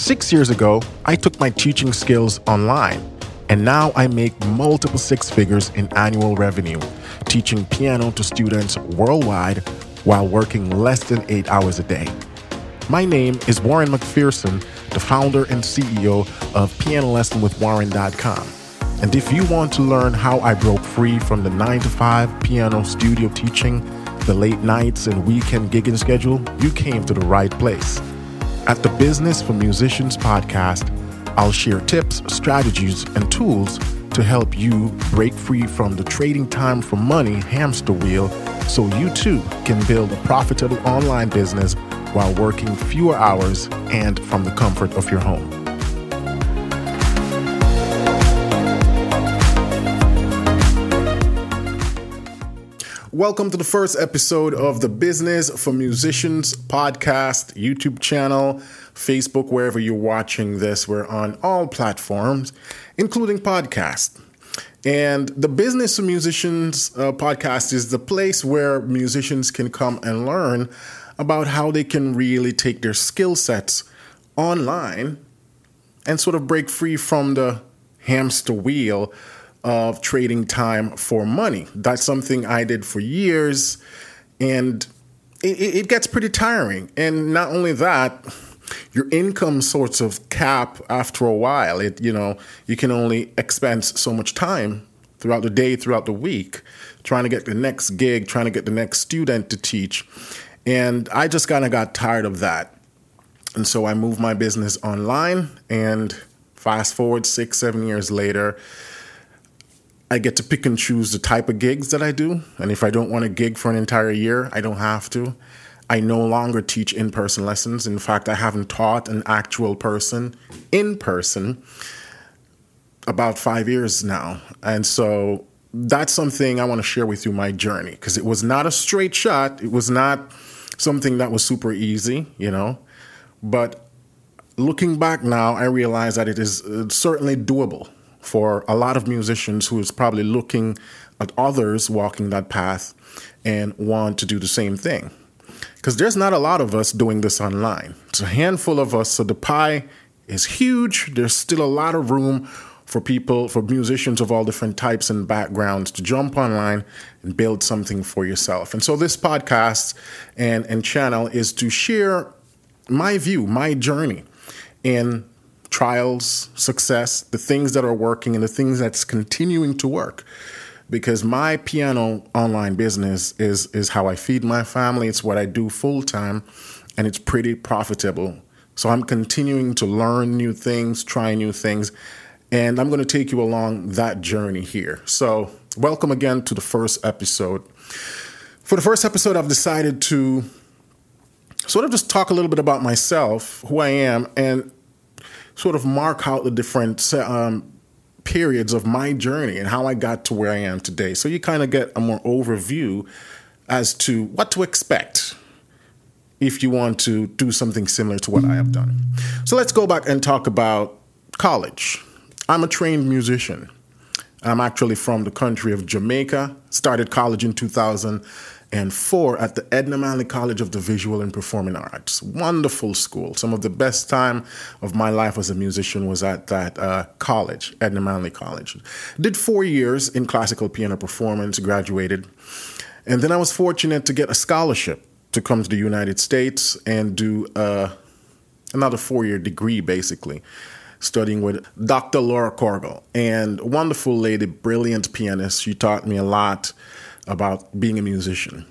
Six years ago, I took my teaching skills online, and now I make multiple six figures in annual revenue, teaching piano to students worldwide while working less than eight hours a day. My name is Warren McPherson, the founder and CEO of PianoLessonWithWarren.com. And if you want to learn how I broke free from the 9 to 5 piano studio teaching, the late nights and weekend gigging schedule, you came to the right place. At the Business for Musicians podcast, I'll share tips, strategies, and tools to help you break free from the trading time for money hamster wheel so you too can build a profitable online business while working fewer hours and from the comfort of your home. Welcome to the first episode of the Business for Musicians podcast, YouTube channel, Facebook, wherever you're watching this. We're on all platforms, including podcast. And the Business for Musicians uh, podcast is the place where musicians can come and learn about how they can really take their skill sets online and sort of break free from the hamster wheel of trading time for money. That's something I did for years, and it, it, gets pretty tiring. And not only that, your income sorts of cap after a while. It you know you can only expense so much time throughout the day, throughout the week, trying to get the next gig, trying to get the next student to teach, and I just kind of got tired of that. And so I moved my business online, and fast forward six, seven years later I get to pick and choose the type of gigs that I do. And if I don't want a gig for an entire year, I don't have to. I no longer teach in person lessons. In fact, I haven't taught an actual person in person about five years now. And so that's something I want to share with you my journey because it was not a straight shot. It was not something that was super easy, you know. But looking back now, I realize that it is uh, certainly doable for a lot of musicians who is probably looking at others walking that path and want to do the same thing. Because there's not a lot of us doing this online. It's a handful of us, so the pie is huge. There's still a lot of room for people, for musicians of all different types and backgrounds to jump online and build something for yourself. And so this podcast and, and channel is to share my view, my journey in trials, success, the things that are working, and the things that's continuing to work. Because my piano online business is is how I feed my family. It's what I do full time, and it's pretty profitable. So I'm continuing to learn new things, try new things, and I'm going to take you along that journey here. So welcome again to the first episode. For the first episode, I've decided to sort of just talk a little bit about myself, who I am, and sort of mark out the different um, periods of my journey and how I got to where I am today. So you kind of get a more overview as to what to expect if you want to do something similar to what I have done. So let's go back and talk about college. I'm a trained musician. I'm actually from the country of Jamaica. Started college in 2000 and four at the Edna Manley College of the Visual and Performing Arts. Wonderful school. Some of the best time of my life as a musician was at that uh, college, Edna Manley College. Did four years in classical piano performance, graduated, and then I was fortunate to get a scholarship to come to the United States and do uh, another four-year degree, basically studying with Dr. Laura Kargul, and wonderful lady, brilliant pianist. She taught me a lot about being a musician.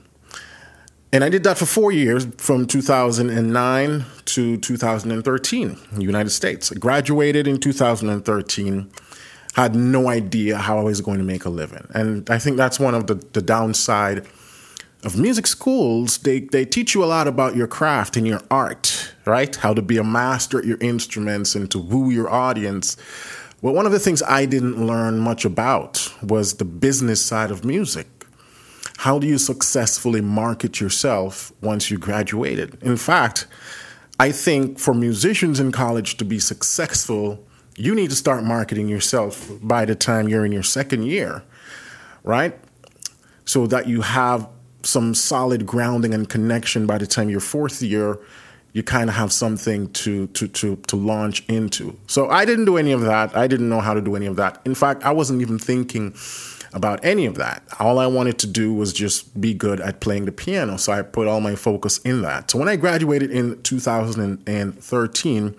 And I did that for four years from 2009 to 2013 in the United States. I graduated in 2013, had no idea how I was going to make a living. And I think that's one of the, the downside of music schools. They, they teach you a lot about your craft and your art, right? How to be a master at your instruments and to woo your audience. Well, one of the things I didn't learn much about was the business side of music how do you successfully market yourself once you graduated? In fact, I think for musicians in college to be successful, you need to start marketing yourself by the time you're in your second year, right? So that you have some solid grounding and connection by the time your fourth year, you kind of have something to, to, to, to launch into. So I didn't do any of that. I didn't know how to do any of that. In fact, I wasn't even thinking about any of that. All I wanted to do was just be good at playing the piano. So I put all my focus in that. So when I graduated in 2013,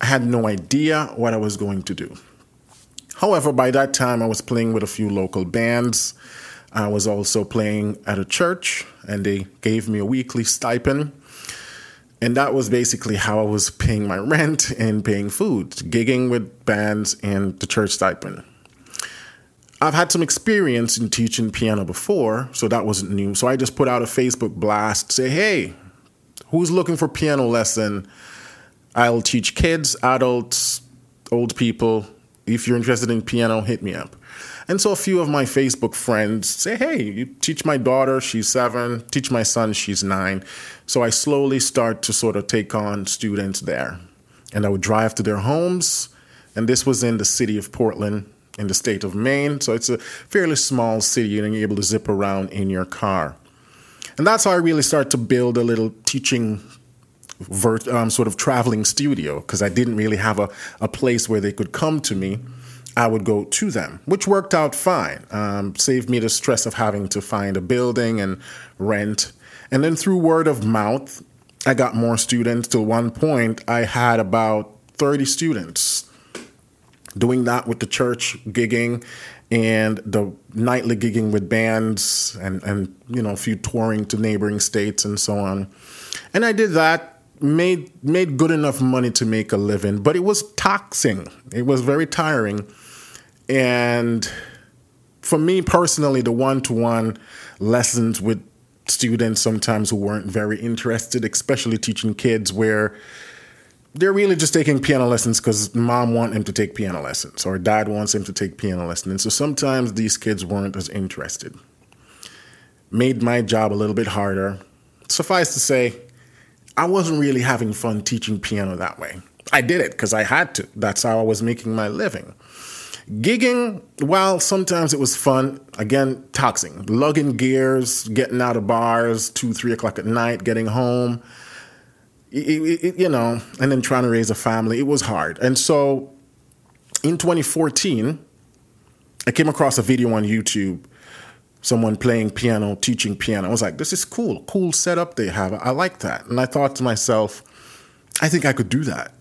I had no idea what I was going to do. However, by that time, I was playing with a few local bands. I was also playing at a church, and they gave me a weekly stipend. And that was basically how I was paying my rent and paying food, gigging with bands and the church stipend. I've had some experience in teaching piano before, so that wasn't new. So I just put out a Facebook blast, say, hey, who's looking for piano lesson? I'll teach kids, adults, old people. If you're interested in piano, hit me up. And so a few of my Facebook friends say, hey, you teach my daughter, she's seven, teach my son, she's nine. So I slowly start to sort of take on students there. And I would drive to their homes. And this was in the city of Portland, in the state of Maine. So it's a fairly small city and you're able to zip around in your car. And that's how I really start to build a little teaching vert, um, sort of traveling studio because I didn't really have a, a place where they could come to me. I would go to them, which worked out fine. Um, saved me the stress of having to find a building and rent. And then through word of mouth, I got more students. Till one point, I had about 30 students doing that with the church gigging and the nightly gigging with bands and, and you know a few touring to neighboring states and so on. And i did that made made good enough money to make a living but it was taxing. It was very tiring. And for me personally the one-to-one lessons with students sometimes who weren't very interested especially teaching kids where they're really just taking piano lessons because mom wants him to take piano lessons or dad wants him to take piano lessons. And so sometimes these kids weren't as interested. Made my job a little bit harder. Suffice to say, I wasn't really having fun teaching piano that way. I did it because I had to. That's how I was making my living. Gigging, while sometimes it was fun, again, taxing. Lugging gears, getting out of bars, two, three o'clock at night, getting home it, it, you know, and then trying to raise a family, it was hard. And so in 2014, I came across a video on YouTube, someone playing piano, teaching piano. I was like, this is cool, cool setup they have. I like that. And I thought to myself, I think I could do that.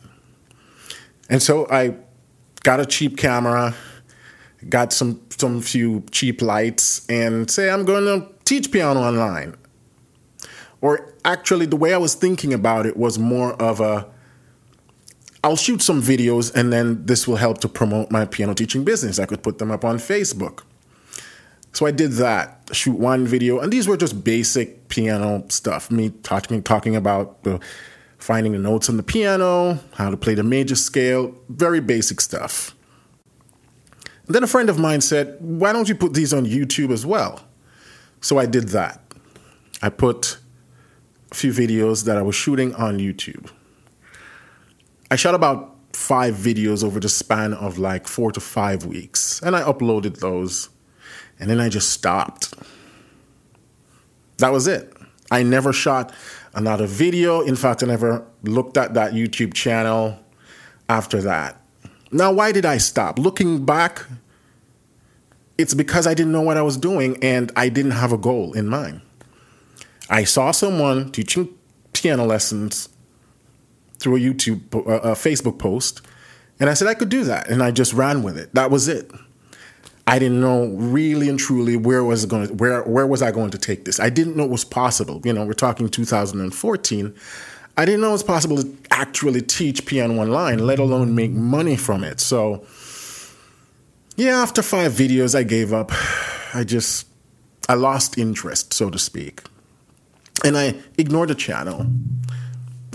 And so I got a cheap camera, got some some few cheap lights, and say I'm going to teach piano online. Or actually, the way I was thinking about it was more of a I'll shoot some videos and then this will help to promote my piano teaching business. I could put them up on Facebook. So I did that, shoot one video, and these were just basic piano stuff. Me talking talking about the finding the notes on the piano, how to play the major scale, very basic stuff. And then a friend of mine said, "Why don't you put these on YouTube as well?" So I did that. I put few videos that I was shooting on YouTube. I shot about five videos over the span of like four to five weeks, and I uploaded those, and then I just stopped. That was it. I never shot another video. In fact, I never looked at that YouTube channel after that. Now, why did I stop? Looking back, it's because I didn't know what I was doing and I didn't have a goal in mind. I saw someone teaching piano lessons through a YouTube, a uh, uh, Facebook post, and I said I could do that, and I just ran with it. That was it. I didn't know really and truly where was going where where was I going to take this. I didn't know it was possible. You know, we're talking 2014. I didn't know it was possible to actually teach piano online, let alone make money from it. So, yeah, after five videos, I gave up. I just I lost interest, so to speak and I ignored the channel.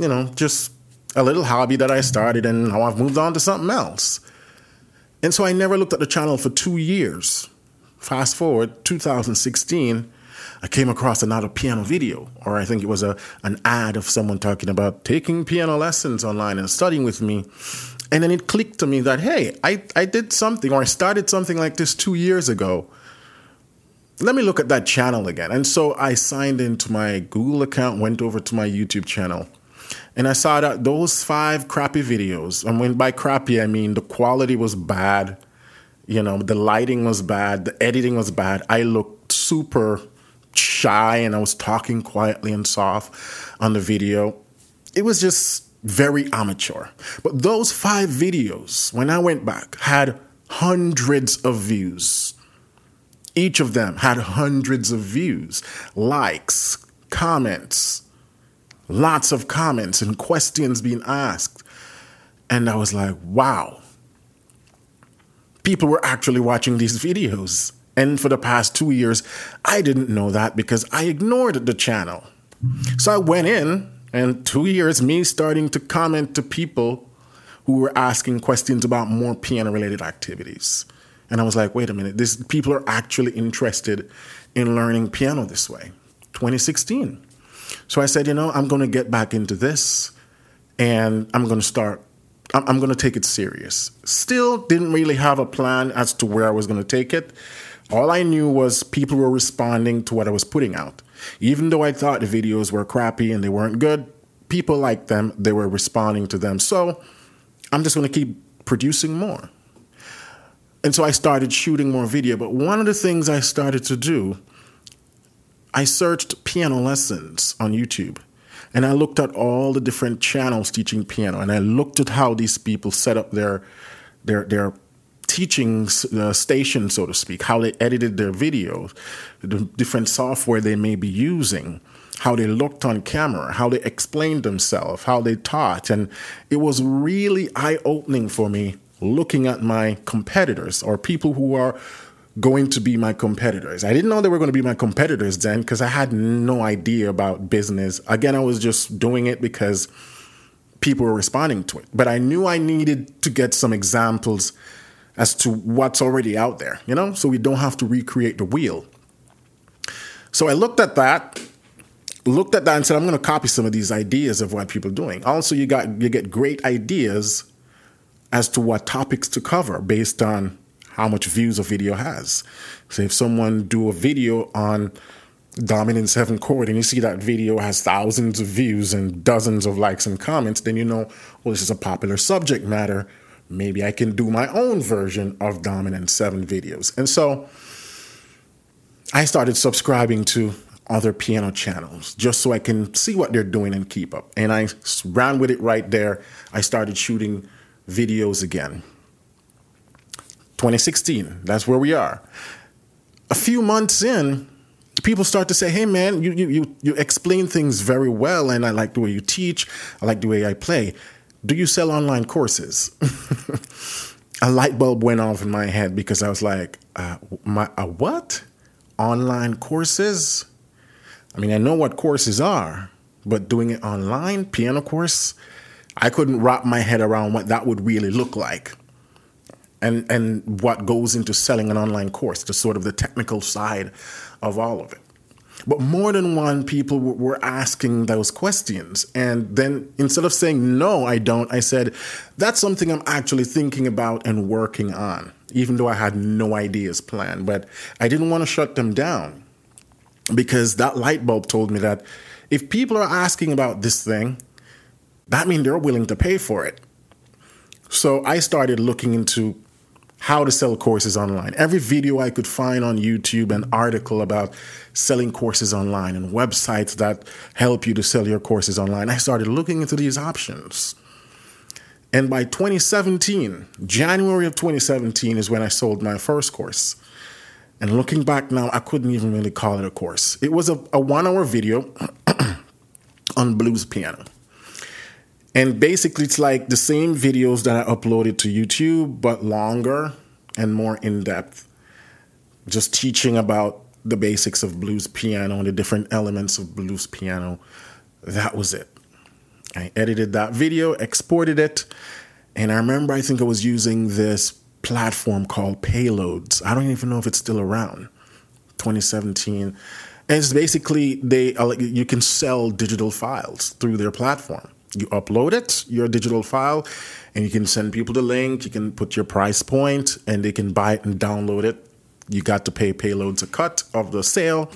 You know, just a little hobby that I started, and now I've moved on to something else. And so I never looked at the channel for two years. Fast forward, 2016, I came across another piano video, or I think it was a an ad of someone talking about taking piano lessons online and studying with me. And then it clicked to me that, hey, I, I did something, or I started something like this two years ago let me look at that channel again. And so I signed into my Google account, went over to my YouTube channel, And I saw that those five crappy videos, and when by crappy I mean the quality was bad, you know, the lighting was bad, the editing was bad. I looked super shy and I was talking quietly and soft on the video. It was just very amateur. But those five videos, when I went back, had hundreds of views. Each of them had hundreds of views, likes, comments, lots of comments and questions being asked. And I was like, wow. People were actually watching these videos. And for the past two years, I didn't know that because I ignored the channel. So I went in, and two years, me starting to comment to people who were asking questions about more piano related activities. And I was like, wait a minute, this people are actually interested in learning piano this way. 2016. So I said, you know, I'm going to get back into this and I'm going to start I'm going to take it serious. Still didn't really have a plan as to where I was going to take it. All I knew was people were responding to what I was putting out. Even though I thought the videos were crappy and they weren't good, people liked them, they were responding to them. So I'm just going to keep producing more. And so I started shooting more video. But one of the things I started to do, I searched piano lessons on YouTube. And I looked at all the different channels teaching piano. And I looked at how these people set up their, their, their teaching uh, station, so to speak, how they edited their videos, the different software they may be using, how they looked on camera, how they explained themselves, how they taught. And it was really eye opening for me looking at my competitors or people who are going to be my competitors. I didn't know they were going to be my competitors then because I had no idea about business. Again, I was just doing it because people were responding to it. But I knew I needed to get some examples as to what's already out there, you know, so we don't have to recreate the wheel. So I looked at that, looked at that and said, I'm going to copy some of these ideas of what people are doing. Also, you got you get great ideas as to what topics to cover based on how much views a video has. So if someone do a video on dominant seven chord and you see that video has thousands of views and dozens of likes and comments, then you know, well, this is a popular subject matter. Maybe I can do my own version of dominant seven videos. And so I started subscribing to other piano channels just so I can see what they're doing and keep up. And I ran with it right there. I started shooting videos again. 2016, that's where we are. A few months in, people start to say, hey man, you, you, you explain things very well, and I like the way you teach, I like the way I play. Do you sell online courses? a light bulb went off in my head because I was like, uh, my, a what? Online courses? I mean, I know what courses are, but doing it online, piano course, I couldn't wrap my head around what that would really look like. And, and what goes into selling an online course, the sort of the technical side of all of it. But more than one people were asking those questions. And then instead of saying, no, I don't, I said, that's something I'm actually thinking about and working on, even though I had no ideas planned. But I didn't want to shut them down because that light bulb told me that if people are asking about this thing, that means they're willing to pay for it. So I started looking into how to sell courses online. Every video I could find on YouTube, an article about selling courses online and websites that help you to sell your courses online. I started looking into these options. And by 2017, January of 2017 is when I sold my first course. And looking back now, I couldn't even really call it a course. It was a, a one hour video on blues piano. And basically, it's like the same videos that I uploaded to YouTube, but longer and more in depth. Just teaching about the basics of blues piano and the different elements of blues piano. That was it. I edited that video, exported it, and I remember I think I was using this platform called Payloadz. I don't even know if it's still around. 2017. And it's basically they uh, you can sell digital files through their platform you upload it, your digital file, and you can send people the link. You can put your price point, and they can buy it and download it. You got to pay Payloadz a cut of the sale.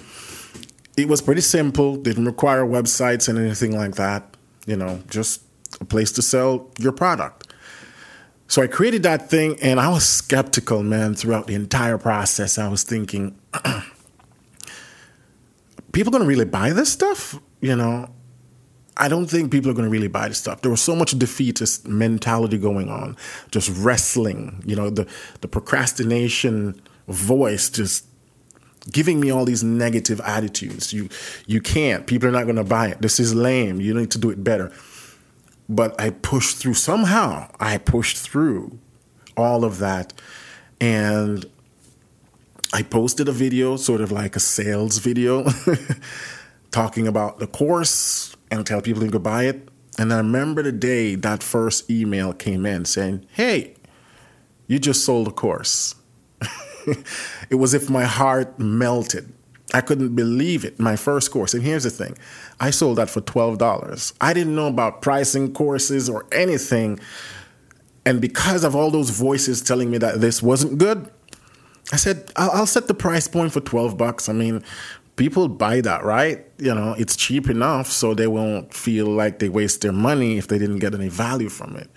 It was pretty simple, didn't require websites and anything like that. you know, just a place to sell your product. So I created that thing and I was skeptical, man, throughout the entire process. I was thinking, people to really buy this stuff? You know, I don't think people are going to really buy this stuff. There was so much defeatist mentality going on, just wrestling, you know, the, the procrastination voice just giving me all these negative attitudes. You you can't. People are not going to buy it. This is lame. You need to do it better. But I pushed through somehow. I pushed through all of that and I posted a video, sort of like a sales video, talking about the course and tell people they could buy it. And I remember the day that first email came in saying, Hey, you just sold a course. it was if my heart melted. I couldn't believe it. My first course. And here's the thing I sold that for $12. I didn't know about pricing courses or anything. And because of all those voices telling me that this wasn't good, I said, I'll set the price point for 12 bucks. I mean, people buy that, right? You know, it's cheap enough so they won't feel like they waste their money if they didn't get any value from it.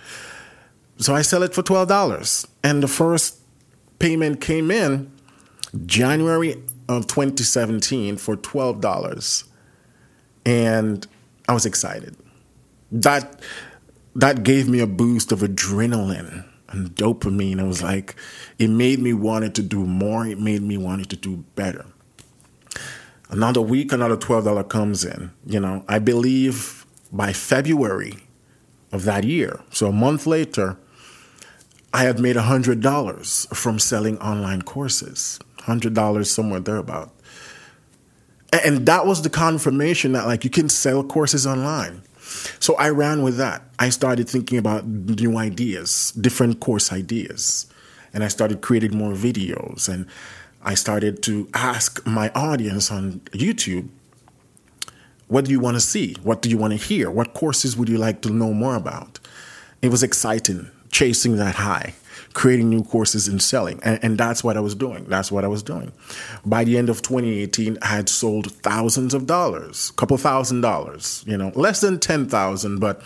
So I sell it for $12. And the first payment came in January of 2017 for $12. And I was excited. That that gave me a boost of adrenaline and dopamine. It was like it made me wanted to do more. It made me wanted to do better. Another week, another twelve dollar comes in. You know, I believe by February of that year, so a month later, I had made hundred dollars from selling online courses. Hundred dollars somewhere thereabout. And that was the confirmation that like you can sell courses online. So I ran with that. I started thinking about new ideas, different course ideas. And I started creating more videos. And I started to ask my audience on YouTube, what do you want to see? What do you want to hear? What courses would you like to know more about? It was exciting, chasing that high creating new courses and selling. And, and, that's what I was doing. That's what I was doing. By the end of 2018, I had sold thousands of dollars, a couple thousand dollars, you know, less than 10,000, but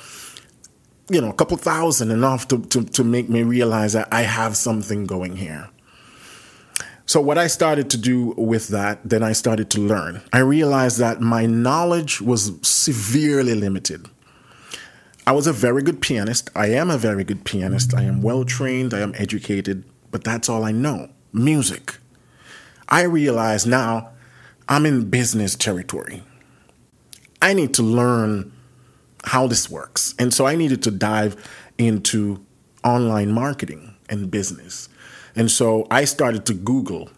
you know, a couple thousand enough to, to, to make me realize that I have something going here. So, what I started to do with that, then I started to learn. I realized that my knowledge was severely limited. I was a very good pianist. I am a very good pianist. I am well trained. I am educated, but that's all I know music. I realize now I'm in business territory. I need to learn how this works. And so I needed to dive into online marketing and business. And so I started to Google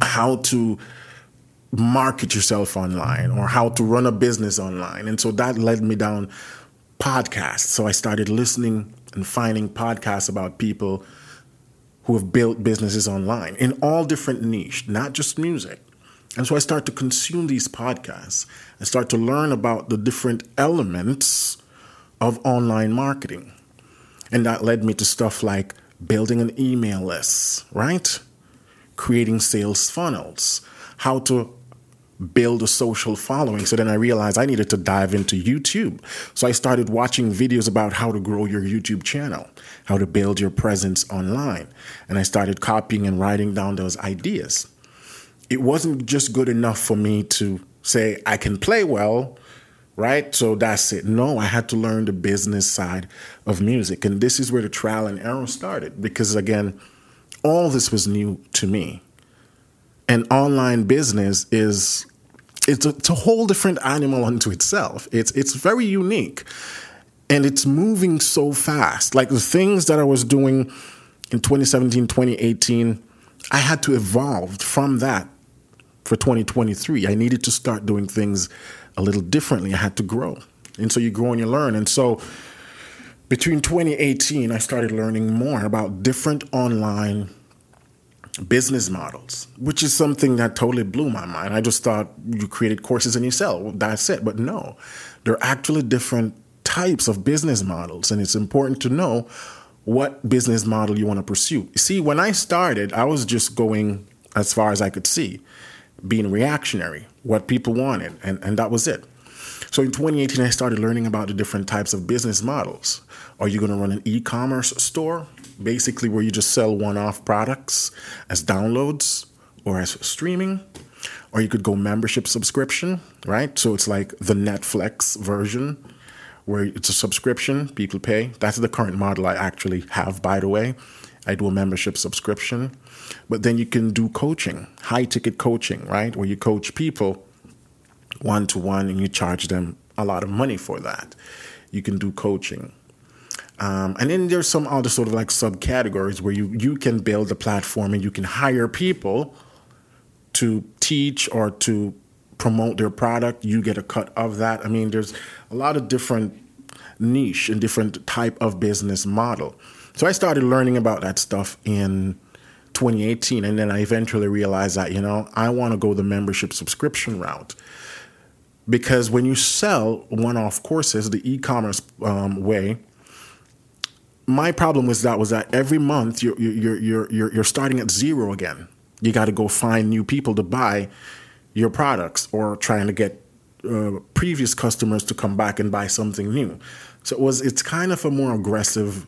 how to market yourself online or how to run a business online. And so that led me down podcasts. So I started listening and finding podcasts about people who have built businesses online in all different niche, not just music. And so I start to consume these podcasts and start to learn about the different elements of online marketing. And that led me to stuff like building an email list, right? Creating sales funnels, how to build a social following. So then I realized I needed to dive into YouTube. So I started watching videos about how to grow your YouTube channel, how to build your presence online. And I started copying and writing down those ideas. It wasn't just good enough for me to say, I can play well, right? So that's it. No, I had to learn the business side of music. And this is where the trial and error started because, again, all this was new to me and online business is it's a, it's a whole different animal unto itself. It's it's very unique, and it's moving so fast. Like the things that I was doing in 2017, 2018, I had to evolve from that for 2023. I needed to start doing things a little differently. I had to grow, and so you grow and you learn. And so between 2018, I started learning more about different online business models, which is something that totally blew my mind. I just thought you created courses and you sell. That's it. But no, there are actually different types of business models, and it's important to know what business model you want to pursue. See, when I started, I was just going as far as I could see, being reactionary, what people wanted, and, and that was it. So in 2018, I started learning about the different types of business models. Are you going to run an e commerce store, basically, where you just sell one off products as downloads or as streaming? Or you could go membership subscription, right? So it's like the Netflix version where it's a subscription, people pay. That's the current model I actually have, by the way. I do a membership subscription. But then you can do coaching, high ticket coaching, right? Where you coach people one to one and you charge them a lot of money for that. You can do coaching. Um, and then there's some other sort of like subcategories where you, you can build a platform and you can hire people to teach or to promote their product. You get a cut of that. I mean, there's a lot of different niche and different type of business model. So I started learning about that stuff in 2018, and then I eventually realized that you know I want to go the membership subscription route because when you sell one-off courses the e-commerce um, way my problem was that was that every month you're you're you're you're, you're starting at zero again. You got to go find new people to buy your products or trying to get uh, previous customers to come back and buy something new. So it was it's kind of a more aggressive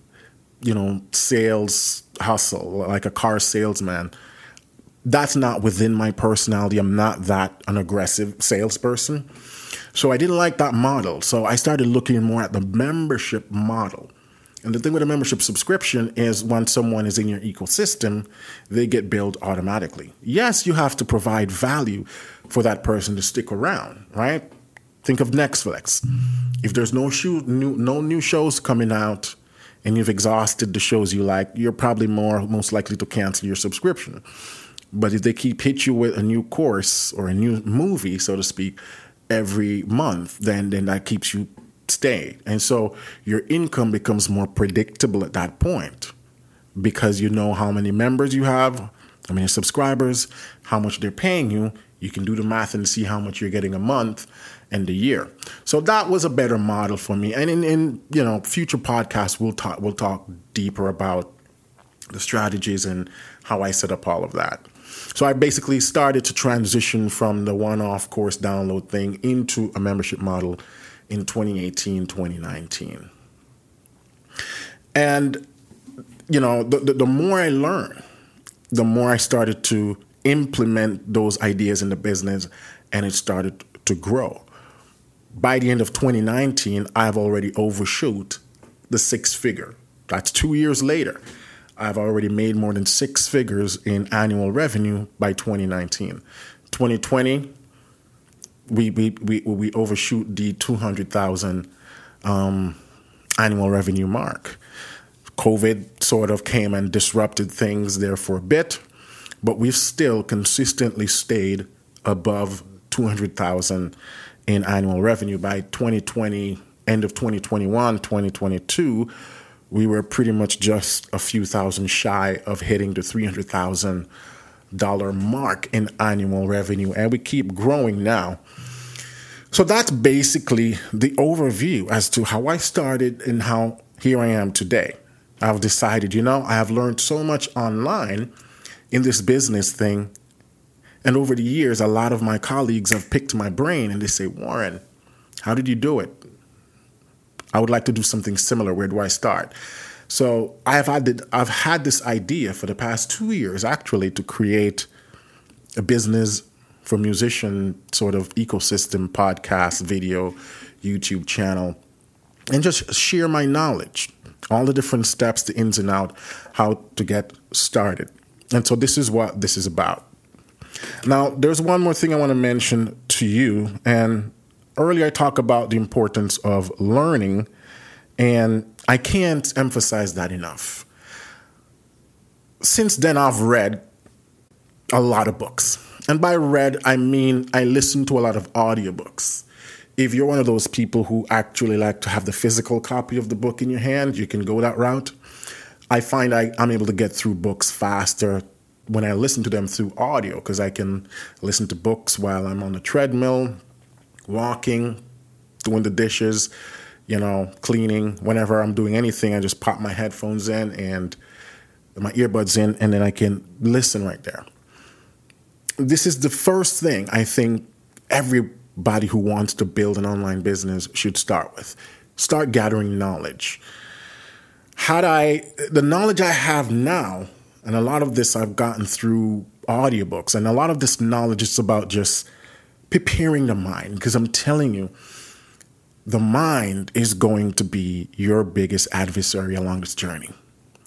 you know sales hustle like a car salesman. That's not within my personality. I'm not that an aggressive salesperson. So I didn't like that model. So I started looking more at the membership model. And the thing with a membership subscription is when someone is in your ecosystem, they get billed automatically. Yes, you have to provide value for that person to stick around, right? Think of Netflix. If there's no new, no new shows coming out, and you've exhausted the shows you like, you're probably more most likely to cancel your subscription. But if they keep hit you with a new course or a new movie, so to speak, every month, then then that keeps you staying. And so your income becomes more predictable at that point because you know how many members you have, how many subscribers, how much they're paying you. You can do the math and see how much you're getting a month and a year. So that was a better model for me. And in, in you know future podcasts, we'll talk we'll talk deeper about the strategies and how I set up all of that. So I basically started to transition from the one off course download thing into a membership model in 2018, 2019. And, you know, the, the, the more I learned, the more I started to implement those ideas in the business and it started to grow. By the end of 2019, I've already overshoot the six figure. That's two years later. I've already made more than six figures in annual revenue by 2019. 2020, we we we, we overshoot the 200,000 um, annual revenue mark. COVID sort of came and disrupted things there for a bit, but we've still consistently stayed above 200,000 in annual revenue by 2020, end of 2021, 2022 we were pretty much just a few thousand shy of hitting the $300,000 mark in annual revenue, and we keep growing now. So that's basically the overview as to how I started and how here I am today. I've decided, you know, I have learned so much online in this business thing. And over the years, a lot of my colleagues have picked my brain and they say, Warren, how did you do it? I would like to do something similar. Where do I start? So I've had I've had this idea for the past two years actually to create a business for musician sort of ecosystem podcast, video, YouTube channel, and just share my knowledge, all the different steps, the ins and out, how to get started. And so this is what this is about. Now, there's one more thing I want to mention to you, and earlier I talked about the importance of learning, and I can't emphasize that enough. Since then, I've read a lot of books. And by read, I mean I listen to a lot of audiobooks. If you're one of those people who actually like to have the physical copy of the book in your hand, you can go that route. I find I, I'm able to get through books faster when I listen to them through audio because I can listen to books while I'm on the treadmill, walking, doing the dishes, you know, cleaning. Whenever I'm doing anything, I just pop my headphones in and my earbuds in, and then I can listen right there. This is the first thing I think everybody who wants to build an online business should start with. Start gathering knowledge. Had I, the knowledge I have now, and a lot of this I've gotten through audiobooks, and a lot of this knowledge is about just preparing the mind, because I'm telling you, the mind is going to be your biggest adversary along this journey.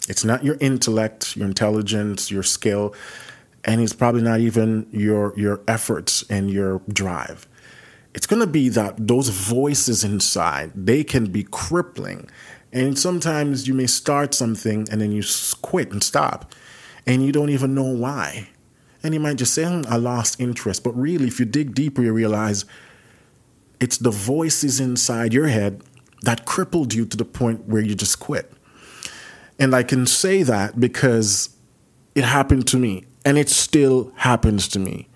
It's not your intellect, your intelligence, your skill, and it's probably not even your your efforts and your drive. It's going to be that those voices inside, they can be crippling. And sometimes you may start something and then you quit and stop, and you don't even know why. And you might just say, hmm, I lost interest. But really, if you dig deeper, you realize it's the voices inside your head that crippled you to the point where you just quit. And I can say that because it happened to me and it still happens to me.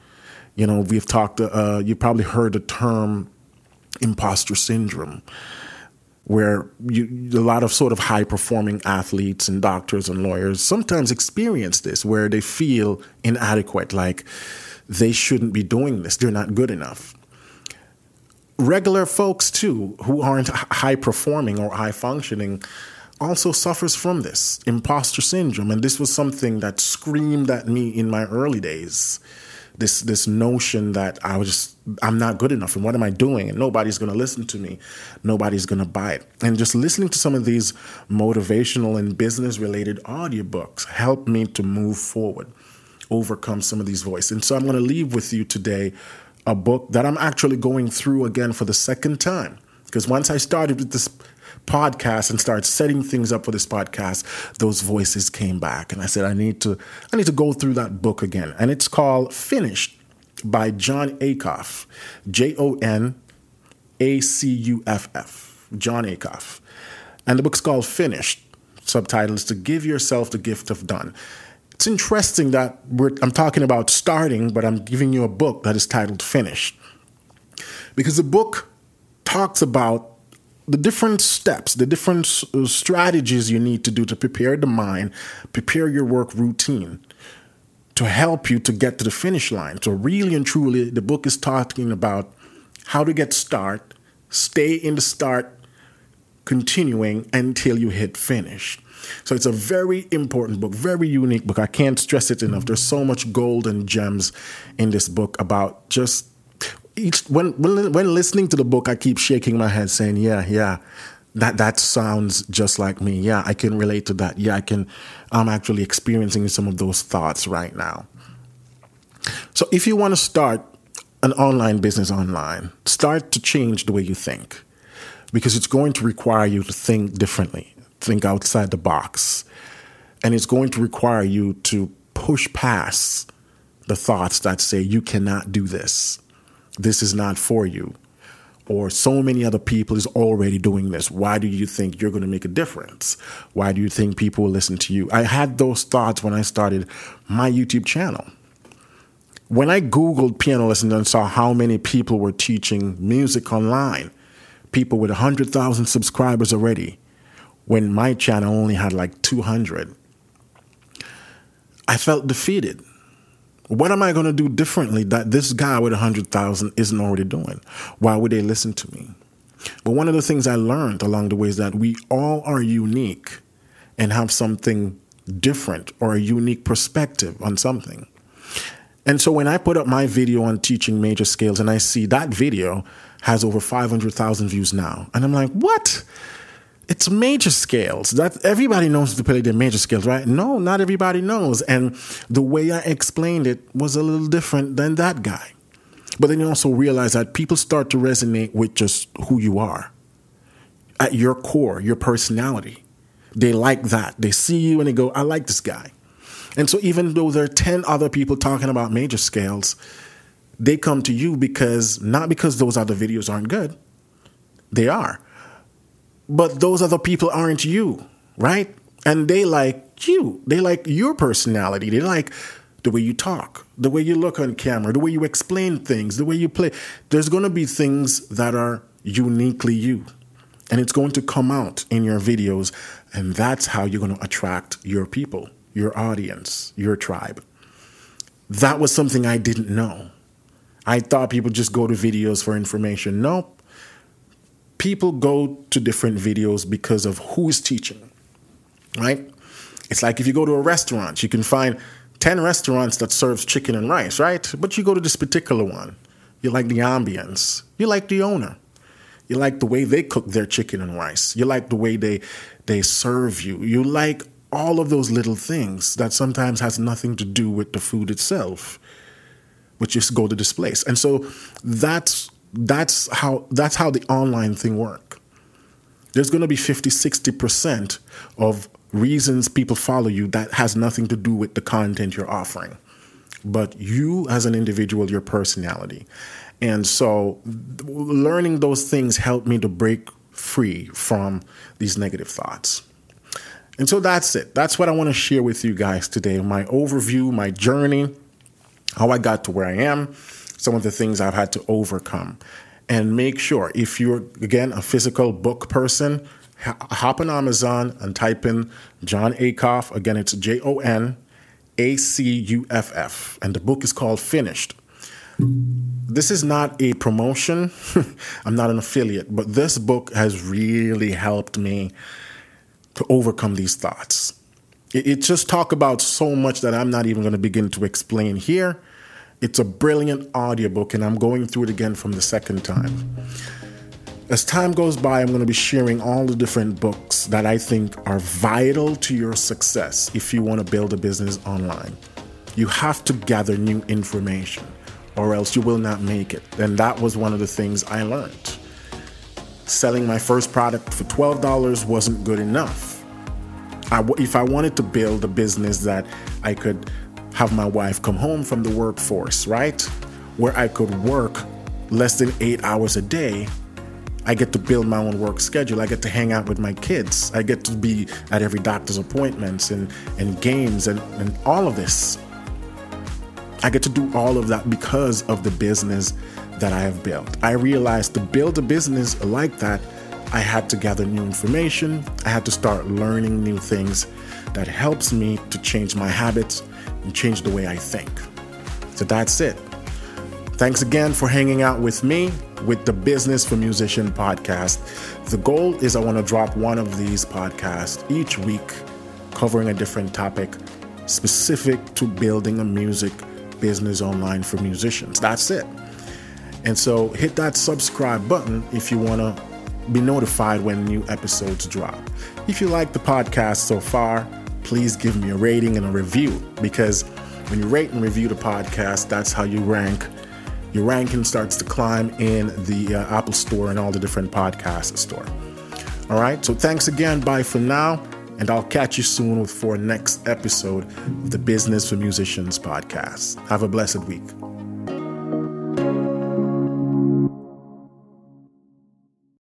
You know, we've talked, uh, you probably heard the term imposter syndrome, where you, a lot of sort of high performing athletes and doctors and lawyers sometimes experience this, where they feel inadequate, like they shouldn't be doing this, they're not good enough regular folks too who aren't high performing or high functioning also suffers from this imposter syndrome. And this was something that screamed at me in my early days. This this notion that I was just I'm not good enough and what am I doing? And nobody's going to listen to me. Nobody's going to buy it. And just listening to some of these motivational and business related audiobooks helped me to move forward overcome some of these voices. And so I'm going to leave with you today a book that I'm actually going through again for the second time. Because once I started with this podcast and started setting things up for this podcast, those voices came back. And I said, I need to, I need to go through that book again. And it's called Finished by Jon Acuff. J O N A C U F F. Jon Acuff. And the book's called Finished. Subtitle is To Give Yourself the Gift of Done. It's interesting that I'm talking about starting, but I'm giving you a book that is titled Finished. Because the book talks about the different steps, the different uh, strategies you need to do to prepare the mind, prepare your work routine to help you to get to the finish line. So, really and truly, the book is talking about how to get start, stay in the start, continuing until you hit finish. So it's a very important book, very unique book. I can't stress it enough. There's so much gold and gems in this book about just each when when when listening to the book, I keep shaking my head, saying, "Yeah, yeah." That that sounds just like me. Yeah, I can relate to that. Yeah, I can. I'm actually experiencing some of those thoughts right now. So, if you want to start an online business online, start to change the way you think because it's going to require you to think differently think outside the box. And it's going to require you to push past the thoughts that say, you cannot do this. This is not for you. Or so many other people is already doing this. Why do you think you're going to make a difference? Why do you think people will listen to you? I had those thoughts when I started my YouTube channel. When I Googled piano lessons and saw how many people were teaching music online, people with 100,000 subscribers already, when my channel only had like 200. I felt defeated. What am I going to do differently that this guy with 100,000 isn't already doing? Why would they listen to me? But one of the things I learned along the way is that we all are unique and have something different or a unique perspective on something. And so when I put up my video on teaching major scales and I see that video has over 500,000 views now, and I'm like, what? It's major scales. That everybody knows to play the major scales, right? No, not everybody knows. And the way I explained it was a little different than that guy. But then you also realize that people start to resonate with just who you are. At your core, your personality. They like that. They see you and they go, I like this guy. And so even though there are 10 other people talking about major scales, they come to you because not because those other videos aren't good. They are but those other people aren't you, right? And they like you. They like your personality. They like the way you talk, the way you look on camera, the way you explain things, the way you play. There's going to be things that are uniquely you. And it's going to come out in your videos. And that's how you're going to attract your people, your audience, your tribe. That was something I didn't know. I thought people just go to videos for information. Nope. People go to different videos because of who's teaching, right? It's like if you go to a restaurant, you can find 10 restaurants that serves chicken and rice, right? But you go to this particular one. You like the ambience. You like the owner. You like the way they cook their chicken and rice. You like the way they they serve you. You like all of those little things that sometimes has nothing to do with the food itself. But just go to this place. And so that's that's how that's how the online thing work. There's going to be 50, 60% of reasons people follow you that has nothing to do with the content you're offering, but you as an individual, your personality. And so learning those things helped me to break free from these negative thoughts. And so that's it. That's what I want to share with you guys today my overview, my journey, how I got to where I am, some of the things I've had to overcome. And make sure if you're, again, a physical book person, hop on Amazon and type in Jon Acuff. Again, it's J O N A C U F F. And the book is called Finished. This is not a promotion. I'm not an affiliate, but this book has really helped me to overcome these thoughts. It, it just talk about so much that I'm not even going to begin to explain here. It's a brilliant audiobook, and I'm going through it again from the second time. As time goes by, I'm going to be sharing all the different books that I think are vital to your success if you want to build a business online. You have to gather new information or else you will not make it. And that was one of the things I learned. Selling my first product for $12 wasn't good enough. I, if I wanted to build a business that I could have my wife come home from the workforce, right? Where I could work less than eight hours a day I get to build my own work schedule. I get to hang out with my kids. I get to be at every doctor's appointments and, and games and, and all of this. I get to do all of that because of the business that I have built. I realized to build a business like that, I had to gather new information. I had to start learning new things that helps me to change my habits and change the way I think. So that's it. Thanks again for hanging out with me with the Business for Musician podcast. The goal is I want to drop one of these podcasts each week covering a different topic specific to building a music business online for musicians. That's it. And so hit that subscribe button if you want to be notified when new episodes drop. If you like the podcast so far, please give me a rating and a review because when you rate and review the podcast, that's how you rank your ranking starts to climb in the uh, Apple Store and all the different podcast store. All right, so thanks again. Bye for now, and I'll catch you soon for next episode of the Business for Musicians podcast. Have a blessed week.